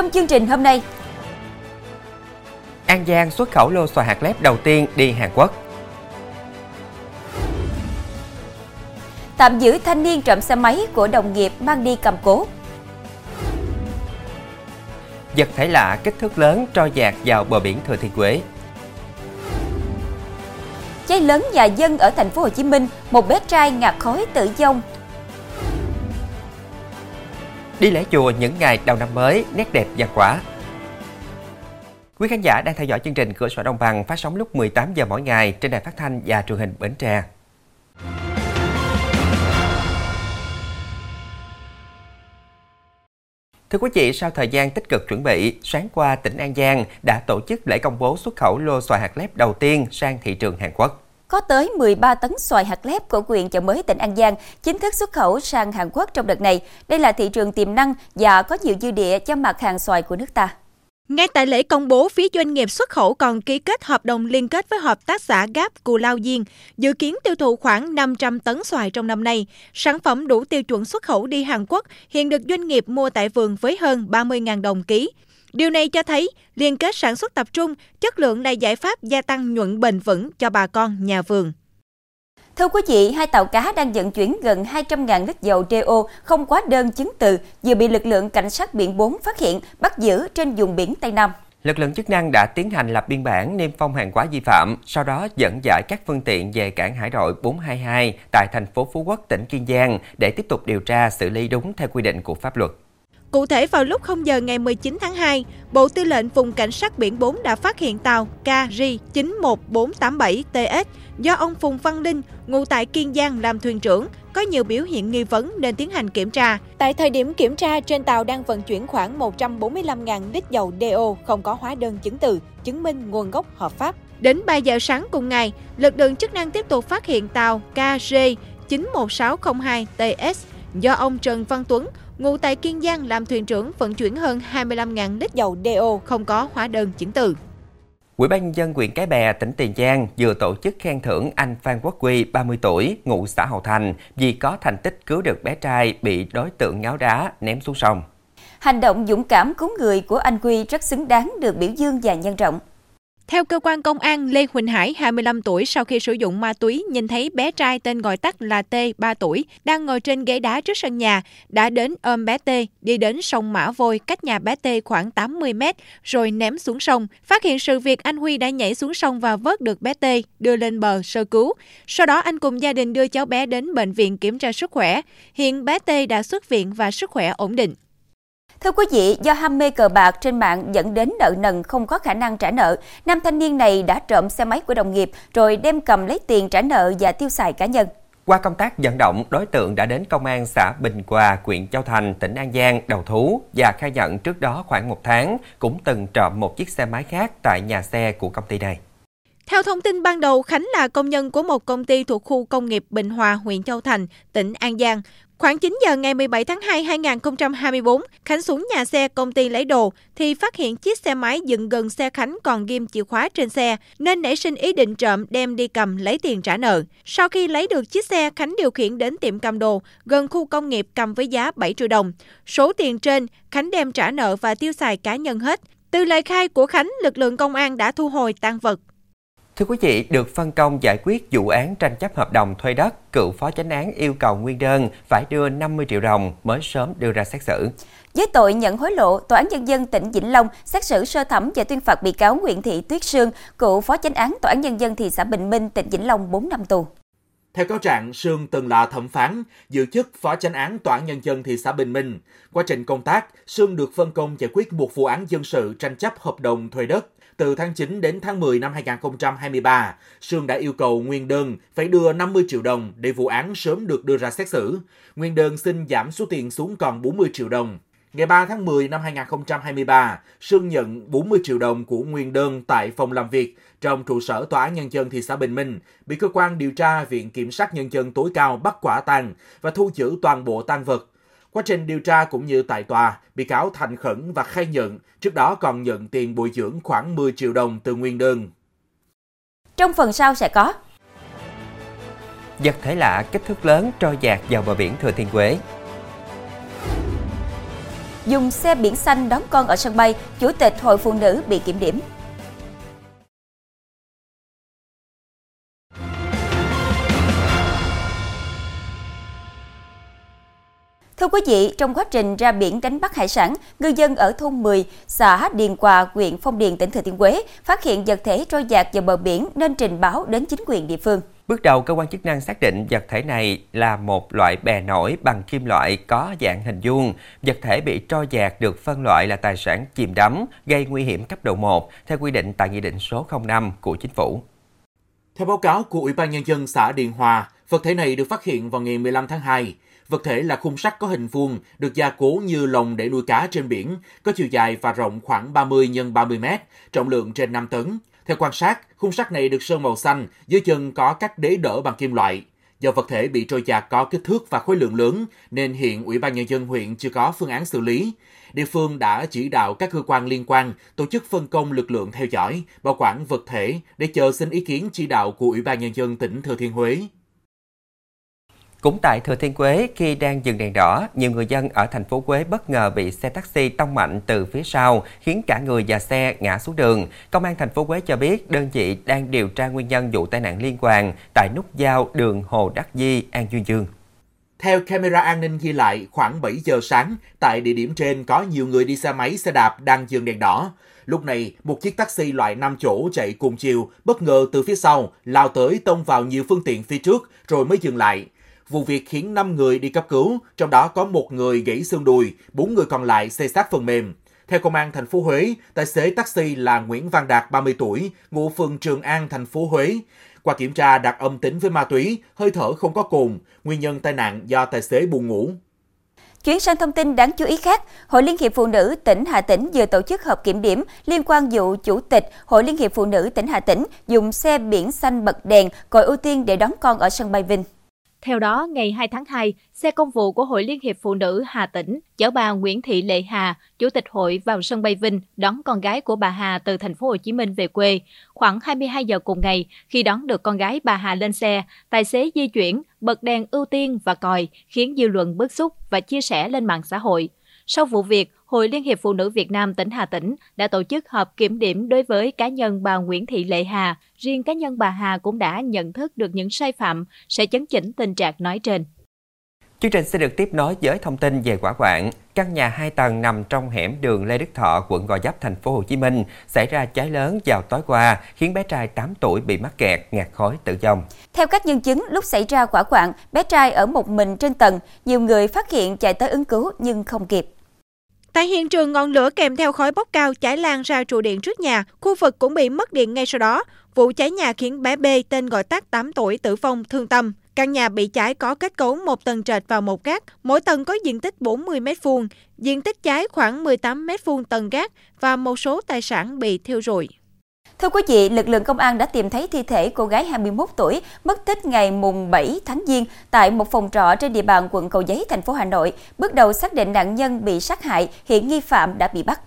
Trong chương trình hôm nay, An Giang xuất khẩu lô xoài hạt lép đầu tiên đi Hàn Quốc. tạm giữ thanh niên trộm xe máy của đồng nghiệp mang đi cầm cố. Vật thể lạ kích thước lớn trôi dạt vào bờ biển Thừa Thiên Huế. Cháy lớn nhà dân ở thành phố Hồ Chí Minh, một bé trai ngạt khói tử vong. Đi lễ chùa những ngày đầu năm mới, nét đẹp và quả. Quý khán giả đang theo dõi chương trình Cửa sổ Đồng bằng phát sóng lúc 18 giờ mỗi ngày trên đài phát thanh và truyền hình Bến Tre. Thưa quý vị, sau thời gian tích cực chuẩn bị, sáng qua tỉnh An Giang đã tổ chức lễ công bố xuất khẩu lô xoài hạt lép đầu tiên sang thị trường Hàn Quốc. Có tới 13 tấn xoài hạt lép của huyện chợ mới tỉnh An Giang chính thức xuất khẩu sang Hàn Quốc trong đợt này. Đây là thị trường tiềm năng và có nhiều dư địa cho mặt hàng xoài của nước ta. Ngay tại lễ công bố, phía doanh nghiệp xuất khẩu còn ký kết hợp đồng liên kết với hợp tác xã Gap Cù Lao Diên, dự kiến tiêu thụ khoảng 500 tấn xoài trong năm nay. Sản phẩm đủ tiêu chuẩn xuất khẩu đi Hàn Quốc hiện được doanh nghiệp mua tại vườn với hơn 30.000 đồng ký. Điều này cho thấy liên kết sản xuất tập trung, chất lượng là giải pháp gia tăng nhuận bền vững cho bà con nhà vườn. Thưa quý vị, hai tàu cá đang vận chuyển gần 200.000 lít dầu DO không quá đơn chứng từ vừa bị lực lượng cảnh sát biển 4 phát hiện bắt giữ trên vùng biển Tây Nam. Lực lượng chức năng đã tiến hành lập biên bản niêm phong hàng hóa vi phạm, sau đó dẫn giải các phương tiện về cảng hải đội 422 tại thành phố Phú Quốc, tỉnh Kiên Giang để tiếp tục điều tra xử lý đúng theo quy định của pháp luật. Cụ thể vào lúc 0 giờ ngày 19 tháng 2, Bộ Tư lệnh Vùng Cảnh sát Biển 4 đã phát hiện tàu KG 91487TS do ông Phùng Văn Linh, ngụ tại Kiên Giang làm thuyền trưởng, có nhiều biểu hiện nghi vấn nên tiến hành kiểm tra. Tại thời điểm kiểm tra, trên tàu đang vận chuyển khoảng 145.000 lít dầu DO không có hóa đơn chứng từ, chứng minh nguồn gốc hợp pháp. Đến 3 giờ sáng cùng ngày, lực lượng chức năng tiếp tục phát hiện tàu KG 91602TS do ông Trần Văn Tuấn, ngụ tại Kiên Giang làm thuyền trưởng vận chuyển hơn 25.000 lít dầu DO không có hóa đơn chứng từ. Ủy ban nhân dân huyện Cái Bè, tỉnh Tiền Giang vừa tổ chức khen thưởng anh Phan Quốc Quy, 30 tuổi, ngụ xã Hậu Thành vì có thành tích cứu được bé trai bị đối tượng ngáo đá ném xuống sông. Hành động dũng cảm cứu người của anh Quy rất xứng đáng được biểu dương và nhân rộng. Theo cơ quan công an, Lê Huỳnh Hải, 25 tuổi, sau khi sử dụng ma túy, nhìn thấy bé trai tên gọi tắt là T, 3 tuổi, đang ngồi trên ghế đá trước sân nhà, đã đến ôm bé T, đi đến sông Mã Vôi, cách nhà bé T khoảng 80 mét, rồi ném xuống sông. Phát hiện sự việc, anh Huy đã nhảy xuống sông và vớt được bé T, đưa lên bờ sơ cứu. Sau đó, anh cùng gia đình đưa cháu bé đến bệnh viện kiểm tra sức khỏe. Hiện bé T đã xuất viện và sức khỏe ổn định. Thưa quý vị, do ham mê cờ bạc trên mạng dẫn đến nợ nần không có khả năng trả nợ, nam thanh niên này đã trộm xe máy của đồng nghiệp rồi đem cầm lấy tiền trả nợ và tiêu xài cá nhân. Qua công tác vận động, đối tượng đã đến công an xã Bình Hòa, huyện Châu Thành, tỉnh An Giang đầu thú và khai nhận trước đó khoảng một tháng cũng từng trộm một chiếc xe máy khác tại nhà xe của công ty này. Theo thông tin ban đầu, Khánh là công nhân của một công ty thuộc khu công nghiệp Bình Hòa, huyện Châu Thành, tỉnh An Giang. Khoảng 9 giờ ngày 17 tháng 2 2024, Khánh xuống nhà xe công ty lấy đồ thì phát hiện chiếc xe máy dựng gần xe Khánh còn ghim chìa khóa trên xe nên nảy sinh ý định trộm đem đi cầm lấy tiền trả nợ. Sau khi lấy được chiếc xe, Khánh điều khiển đến tiệm cầm đồ gần khu công nghiệp cầm với giá 7 triệu đồng. Số tiền trên, Khánh đem trả nợ và tiêu xài cá nhân hết. Từ lời khai của Khánh, lực lượng công an đã thu hồi tăng vật. Thưa quý vị, được phân công giải quyết vụ án tranh chấp hợp đồng thuê đất, cựu phó chánh án yêu cầu nguyên đơn phải đưa 50 triệu đồng mới sớm đưa ra xét xử. Với tội nhận hối lộ, Tòa án Nhân dân tỉnh Vĩnh Long xét xử sơ thẩm và tuyên phạt bị cáo Nguyễn Thị Tuyết Sương, cựu phó chánh án Tòa án Nhân dân thị xã Bình Minh, tỉnh Vĩnh Long 4 năm tù. Theo cáo trạng, Sương từng là thẩm phán, giữ chức phó chánh án Tòa án Nhân dân thị xã Bình Minh. Quá trình công tác, Sương được phân công giải quyết một vụ án dân sự tranh chấp hợp đồng thuê đất. Từ tháng 9 đến tháng 10 năm 2023, Sương đã yêu cầu nguyên đơn phải đưa 50 triệu đồng để vụ án sớm được đưa ra xét xử. Nguyên đơn xin giảm số tiền xuống còn 40 triệu đồng. Ngày 3 tháng 10 năm 2023, Sương nhận 40 triệu đồng của nguyên đơn tại phòng làm việc trong trụ sở Tòa án Nhân dân thị xã Bình Minh, bị cơ quan điều tra Viện Kiểm sát Nhân dân tối cao bắt quả tang và thu giữ toàn bộ tăng vật. Quá trình điều tra cũng như tại tòa, bị cáo thành khẩn và khai nhận trước đó còn nhận tiền bồi dưỡng khoảng 10 triệu đồng từ nguyên đơn. Trong phần sau sẽ có Vật thể lạ kích thước lớn trôi dạt vào bờ biển Thừa Thiên Huế dùng xe biển xanh đón con ở sân bay, Chủ tịch Hội Phụ nữ bị kiểm điểm. Thưa quý vị, trong quá trình ra biển đánh bắt hải sản, ngư dân ở thôn 10, xã Điền Quà, huyện Phong Điền, tỉnh Thừa Thiên Huế phát hiện vật thể trôi dạt vào bờ biển nên trình báo đến chính quyền địa phương. Bước đầu, cơ quan chức năng xác định vật thể này là một loại bè nổi bằng kim loại có dạng hình vuông. Vật thể bị trôi dạt được phân loại là tài sản chìm đắm, gây nguy hiểm cấp độ 1, theo quy định tại Nghị định số 05 của Chính phủ. Theo báo cáo của Ủy ban Nhân dân xã Điền Hòa, vật thể này được phát hiện vào ngày 15 tháng 2. Vật thể là khung sắt có hình vuông, được gia cố như lồng để nuôi cá trên biển, có chiều dài và rộng khoảng 30 x 30 mét, trọng lượng trên 5 tấn. Theo quan sát, khung sắt này được sơn màu xanh, dưới chân có các đế đỡ bằng kim loại. Do vật thể bị trôi dạt có kích thước và khối lượng lớn, nên hiện Ủy ban Nhân dân huyện chưa có phương án xử lý. Địa phương đã chỉ đạo các cơ quan liên quan tổ chức phân công lực lượng theo dõi, bảo quản vật thể để chờ xin ý kiến chỉ đạo của Ủy ban Nhân dân tỉnh Thừa Thiên Huế. Cũng tại Thừa Thiên Huế, khi đang dừng đèn đỏ, nhiều người dân ở thành phố Huế bất ngờ bị xe taxi tông mạnh từ phía sau, khiến cả người và xe ngã xuống đường. Công an thành phố Huế cho biết đơn vị đang điều tra nguyên nhân vụ tai nạn liên quan tại nút giao đường Hồ Đắc Di, An Dương Dương. Theo camera an ninh ghi lại, khoảng 7 giờ sáng, tại địa điểm trên có nhiều người đi xe máy, xe đạp đang dừng đèn đỏ. Lúc này, một chiếc taxi loại 5 chỗ chạy cùng chiều, bất ngờ từ phía sau, lao tới tông vào nhiều phương tiện phía trước, rồi mới dừng lại. Vụ việc khiến 5 người đi cấp cứu, trong đó có một người gãy xương đùi, 4 người còn lại xây sát phần mềm. Theo công an thành phố Huế, tài xế taxi là Nguyễn Văn Đạt 30 tuổi, ngụ phường Trường An thành phố Huế. Qua kiểm tra đạt âm tính với ma túy, hơi thở không có cồn, nguyên nhân tai nạn do tài xế buồn ngủ. Chuyển sang thông tin đáng chú ý khác, Hội Liên hiệp Phụ nữ tỉnh Hà Tĩnh vừa tổ chức họp kiểm điểm liên quan vụ Chủ tịch Hội Liên hiệp Phụ nữ tỉnh Hà Tĩnh dùng xe biển xanh bật đèn còi ưu tiên để đón con ở sân bay Vinh. Theo đó, ngày 2 tháng 2, xe công vụ của Hội Liên hiệp Phụ nữ Hà Tĩnh chở bà Nguyễn Thị Lệ Hà, Chủ tịch hội vào sân bay Vinh đón con gái của bà Hà từ thành phố Hồ Chí Minh về quê. Khoảng 22 giờ cùng ngày, khi đón được con gái bà Hà lên xe, tài xế di chuyển, bật đèn ưu tiên và còi, khiến dư luận bức xúc và chia sẻ lên mạng xã hội. Sau vụ việc, Hội Liên hiệp Phụ nữ Việt Nam tỉnh Hà Tĩnh đã tổ chức họp kiểm điểm đối với cá nhân bà Nguyễn Thị Lệ Hà. Riêng cá nhân bà Hà cũng đã nhận thức được những sai phạm, sẽ chấn chỉnh tình trạng nói trên. Chương trình sẽ được tiếp nối với thông tin về quả quạng. Căn nhà 2 tầng nằm trong hẻm đường Lê Đức Thọ, quận Gò Vấp, thành phố Hồ Chí Minh xảy ra cháy lớn vào tối qua, khiến bé trai 8 tuổi bị mắc kẹt, ngạt khói tự vong. Theo các nhân chứng, lúc xảy ra quả quạng, bé trai ở một mình trên tầng, nhiều người phát hiện chạy tới ứng cứu nhưng không kịp. Tại hiện trường, ngọn lửa kèm theo khói bốc cao cháy lan ra trụ điện trước nhà, khu vực cũng bị mất điện ngay sau đó. Vụ cháy nhà khiến bé B tên gọi tắt 8 tuổi tử vong thương tâm. Căn nhà bị cháy có kết cấu một tầng trệt và một gác, mỗi tầng có diện tích 40 m2, diện tích cháy khoảng 18 m2 tầng gác và một số tài sản bị thiêu rụi. Thưa quý vị, lực lượng công an đã tìm thấy thi thể cô gái 21 tuổi mất tích ngày mùng 7 tháng Giêng tại một phòng trọ trên địa bàn quận Cầu Giấy, thành phố Hà Nội. Bước đầu xác định nạn nhân bị sát hại, hiện nghi phạm đã bị bắt.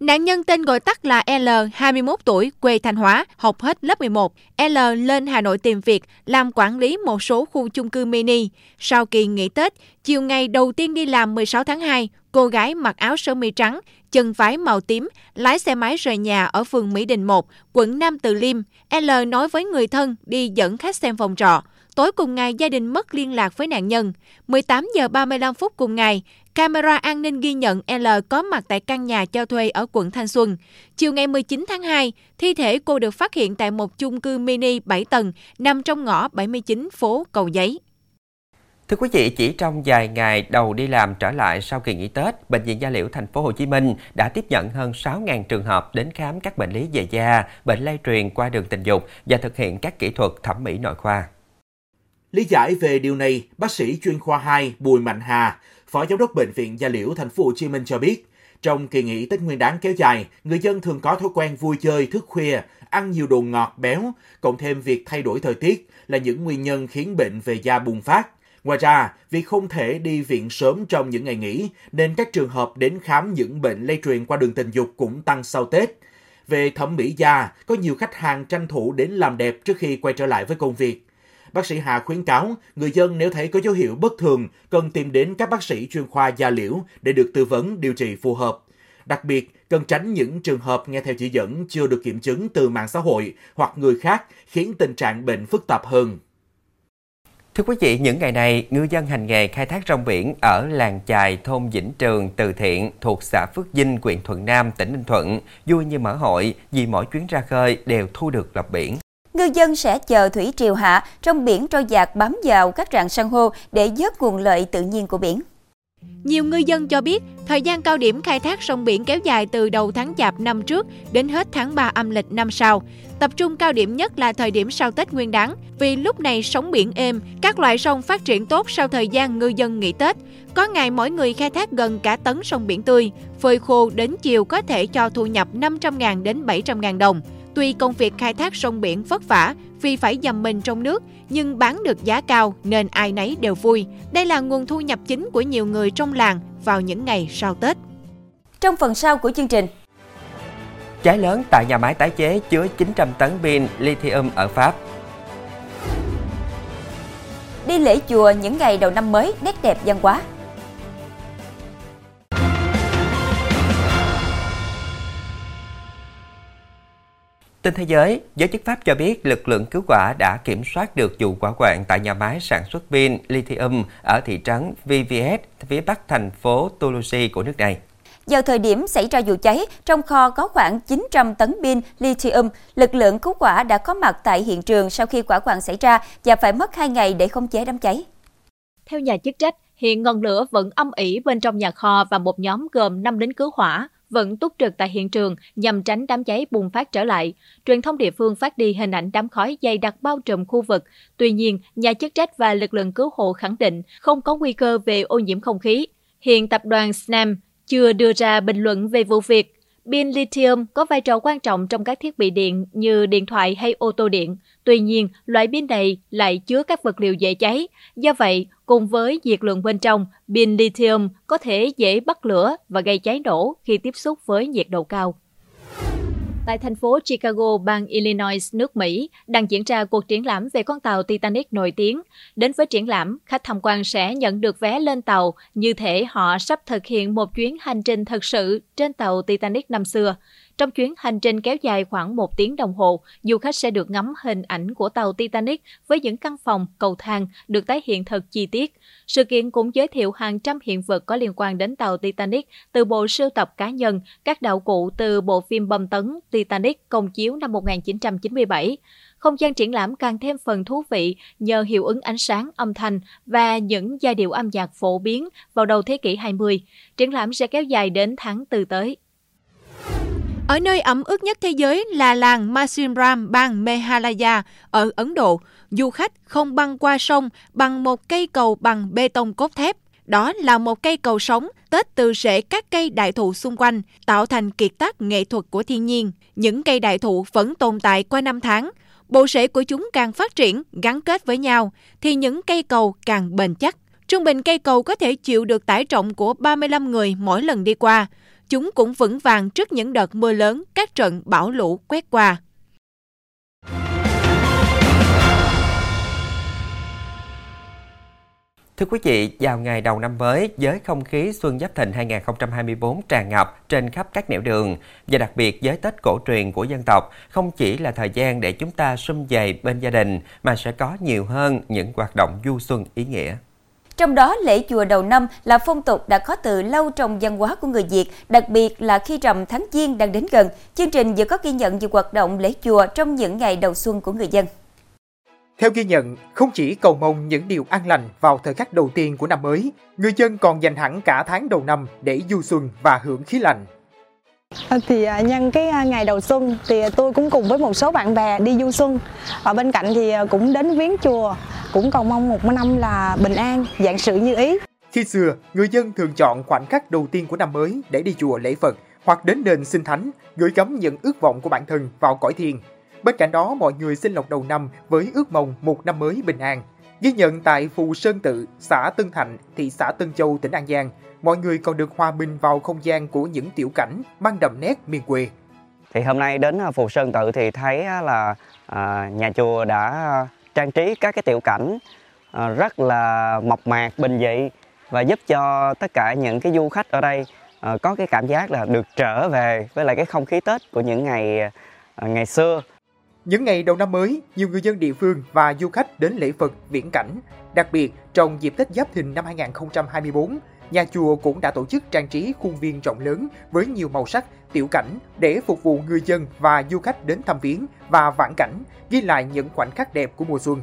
Nạn nhân tên gọi tắt là L, 21 tuổi, quê Thanh Hóa, học hết lớp 11. L lên Hà Nội tìm việc, làm quản lý một số khu chung cư mini. Sau kỳ nghỉ Tết, chiều ngày đầu tiên đi làm 16 tháng 2, cô gái mặc áo sơ mi trắng, chân váy màu tím, lái xe máy rời nhà ở phường Mỹ Đình 1, quận Nam Từ Liêm. L nói với người thân đi dẫn khách xem phòng trọ. Tối cùng ngày, gia đình mất liên lạc với nạn nhân. 18 giờ 35 phút cùng ngày, camera an ninh ghi nhận L có mặt tại căn nhà cho thuê ở quận Thanh Xuân. Chiều ngày 19 tháng 2, thi thể cô được phát hiện tại một chung cư mini 7 tầng nằm trong ngõ 79 phố Cầu Giấy. Thưa quý vị, chỉ trong vài ngày đầu đi làm trở lại sau kỳ nghỉ Tết, bệnh viện Gia Liễu thành phố Hồ Chí Minh đã tiếp nhận hơn 6.000 trường hợp đến khám các bệnh lý về da, bệnh lây truyền qua đường tình dục và thực hiện các kỹ thuật thẩm mỹ nội khoa. Lý giải về điều này, bác sĩ chuyên khoa 2 Bùi Mạnh Hà, Phó Giám đốc Bệnh viện Gia Liễu thành phố Hồ Chí Minh cho biết, trong kỳ nghỉ Tết Nguyên đán kéo dài, người dân thường có thói quen vui chơi, thức khuya, ăn nhiều đồ ngọt, béo, cộng thêm việc thay đổi thời tiết là những nguyên nhân khiến bệnh về da bùng phát. Ngoài ra, vì không thể đi viện sớm trong những ngày nghỉ, nên các trường hợp đến khám những bệnh lây truyền qua đường tình dục cũng tăng sau Tết. Về thẩm mỹ da, có nhiều khách hàng tranh thủ đến làm đẹp trước khi quay trở lại với công việc. Bác sĩ Hà khuyến cáo người dân nếu thấy có dấu hiệu bất thường cần tìm đến các bác sĩ chuyên khoa da liễu để được tư vấn điều trị phù hợp. Đặc biệt, cần tránh những trường hợp nghe theo chỉ dẫn chưa được kiểm chứng từ mạng xã hội hoặc người khác khiến tình trạng bệnh phức tạp hơn. Thưa quý vị, những ngày này, ngư dân hành nghề khai thác rong biển ở làng chài thôn Vĩnh Trường, Từ Thiện thuộc xã Phước Dinh, huyện Thuận Nam, tỉnh Ninh Thuận vui như mở hội vì mỗi chuyến ra khơi đều thu được lọc biển. Ngư dân sẽ chờ thủy triều hạ trong biển trôi dạt bám vào các rạn san hô để vớt nguồn lợi tự nhiên của biển. Nhiều ngư dân cho biết, thời gian cao điểm khai thác sông biển kéo dài từ đầu tháng Chạp năm trước đến hết tháng 3 âm lịch năm sau. Tập trung cao điểm nhất là thời điểm sau Tết Nguyên đán, vì lúc này sóng biển êm, các loại sông phát triển tốt sau thời gian ngư dân nghỉ Tết. Có ngày mỗi người khai thác gần cả tấn sông biển tươi, phơi khô đến chiều có thể cho thu nhập 500.000 đến 700.000 đồng. Tuy công việc khai thác sông biển vất vả vì phải dầm mình trong nước, nhưng bán được giá cao nên ai nấy đều vui. Đây là nguồn thu nhập chính của nhiều người trong làng vào những ngày sau Tết. Trong phần sau của chương trình, Cháy lớn tại nhà máy tái chế chứa 900 tấn pin lithium ở Pháp. đi lễ chùa những ngày đầu năm mới nét đẹp văn hóa. Tin thế giới, giới chức Pháp cho biết lực lượng cứu hỏa đã kiểm soát được vụ hỏa hoạn tại nhà máy sản xuất pin lithium ở thị trấn VVS, phía bắc thành phố Toulouse của nước này. Vào thời điểm xảy ra vụ cháy, trong kho có khoảng 900 tấn pin lithium, lực lượng cứu hỏa đã có mặt tại hiện trường sau khi quả hoạn xảy ra và phải mất 2 ngày để khống chế đám cháy. Theo nhà chức trách, hiện ngọn lửa vẫn âm ỉ bên trong nhà kho và một nhóm gồm 5 lính cứu hỏa vẫn túc trực tại hiện trường nhằm tránh đám cháy bùng phát trở lại. Truyền thông địa phương phát đi hình ảnh đám khói dày đặc bao trùm khu vực. Tuy nhiên, nhà chức trách và lực lượng cứu hộ khẳng định không có nguy cơ về ô nhiễm không khí. Hiện tập đoàn Snam chưa đưa ra bình luận về vụ việc. Pin lithium có vai trò quan trọng trong các thiết bị điện như điện thoại hay ô tô điện. Tuy nhiên, loại pin này lại chứa các vật liệu dễ cháy. Do vậy, cùng với nhiệt lượng bên trong, pin lithium có thể dễ bắt lửa và gây cháy nổ khi tiếp xúc với nhiệt độ cao. Tại thành phố Chicago, bang Illinois, nước Mỹ, đang diễn ra cuộc triển lãm về con tàu Titanic nổi tiếng. Đến với triển lãm, khách tham quan sẽ nhận được vé lên tàu, như thể họ sắp thực hiện một chuyến hành trình thật sự trên tàu Titanic năm xưa. Trong chuyến hành trình kéo dài khoảng một tiếng đồng hồ, du khách sẽ được ngắm hình ảnh của tàu Titanic với những căn phòng, cầu thang được tái hiện thật chi tiết. Sự kiện cũng giới thiệu hàng trăm hiện vật có liên quan đến tàu Titanic, từ bộ sưu tập cá nhân, các đạo cụ từ bộ phim bom tấn Titanic công chiếu năm 1997. Không gian triển lãm càng thêm phần thú vị nhờ hiệu ứng ánh sáng, âm thanh và những giai điệu âm nhạc phổ biến vào đầu thế kỷ 20. Triển lãm sẽ kéo dài đến tháng 4 tới. Ở nơi ẩm ướt nhất thế giới là làng Masimram, bang Meghalaya ở Ấn Độ, du khách không băng qua sông bằng một cây cầu bằng bê tông cốt thép. Đó là một cây cầu sống tết từ rễ các cây đại thụ xung quanh, tạo thành kiệt tác nghệ thuật của thiên nhiên. Những cây đại thụ vẫn tồn tại qua năm tháng. Bộ rễ của chúng càng phát triển, gắn kết với nhau, thì những cây cầu càng bền chắc. Trung bình cây cầu có thể chịu được tải trọng của 35 người mỗi lần đi qua chúng cũng vững vàng trước những đợt mưa lớn, các trận bão lũ quét qua. Thưa quý vị, vào ngày đầu năm mới, với không khí Xuân Giáp Thìn 2024 tràn ngập trên khắp các nẻo đường, và đặc biệt với Tết cổ truyền của dân tộc, không chỉ là thời gian để chúng ta sum vầy bên gia đình, mà sẽ có nhiều hơn những hoạt động du xuân ý nghĩa. Trong đó, lễ chùa đầu năm là phong tục đã có từ lâu trong văn hóa của người Việt, đặc biệt là khi rằm tháng Giêng đang đến gần. Chương trình vừa có ghi nhận về hoạt động lễ chùa trong những ngày đầu xuân của người dân. Theo ghi nhận, không chỉ cầu mong những điều an lành vào thời khắc đầu tiên của năm mới, người dân còn dành hẳn cả tháng đầu năm để du xuân và hưởng khí lạnh. Ờ, thì à, nhân cái à, ngày đầu xuân thì à, tôi cũng cùng với một số bạn bè đi du xuân. Ở bên cạnh thì cũng đến viếng chùa, cũng cầu mong một năm là bình an, dạng sự như ý. Khi xưa, người dân thường chọn khoảnh khắc đầu tiên của năm mới để đi chùa lễ Phật hoặc đến đền xin thánh, gửi gắm những ước vọng của bản thân vào cõi thiền. Bên cạnh đó, mọi người xin lộc đầu năm với ước mong một năm mới bình an. Ghi nhận tại Phù Sơn Tự, xã Tân Thạnh, thị xã Tân Châu, tỉnh An Giang, mọi người còn được hòa mình vào không gian của những tiểu cảnh mang đậm nét miền quê. Thì hôm nay đến Phù Sơn Tự thì thấy là à, nhà chùa đã trang trí các cái tiểu cảnh à, rất là mộc mạc, bình dị và giúp cho tất cả những cái du khách ở đây à, có cái cảm giác là được trở về với lại cái không khí Tết của những ngày à, ngày xưa. Những ngày đầu năm mới, nhiều người dân địa phương và du khách đến lễ Phật viễn cảnh. Đặc biệt, trong dịp Tết Giáp Thìn năm 2024, nhà chùa cũng đã tổ chức trang trí khuôn viên rộng lớn với nhiều màu sắc, tiểu cảnh để phục vụ người dân và du khách đến thăm viếng và vãn cảnh, ghi lại những khoảnh khắc đẹp của mùa xuân.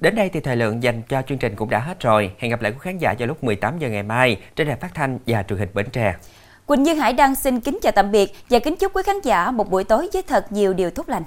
Đến đây thì thời lượng dành cho chương trình cũng đã hết rồi. Hẹn gặp lại quý khán giả vào lúc 18 giờ ngày mai trên đài phát thanh và truyền hình Bến Tre. Quỳnh Như Hải đang xin kính chào tạm biệt và kính chúc quý khán giả một buổi tối với thật nhiều điều tốt lành.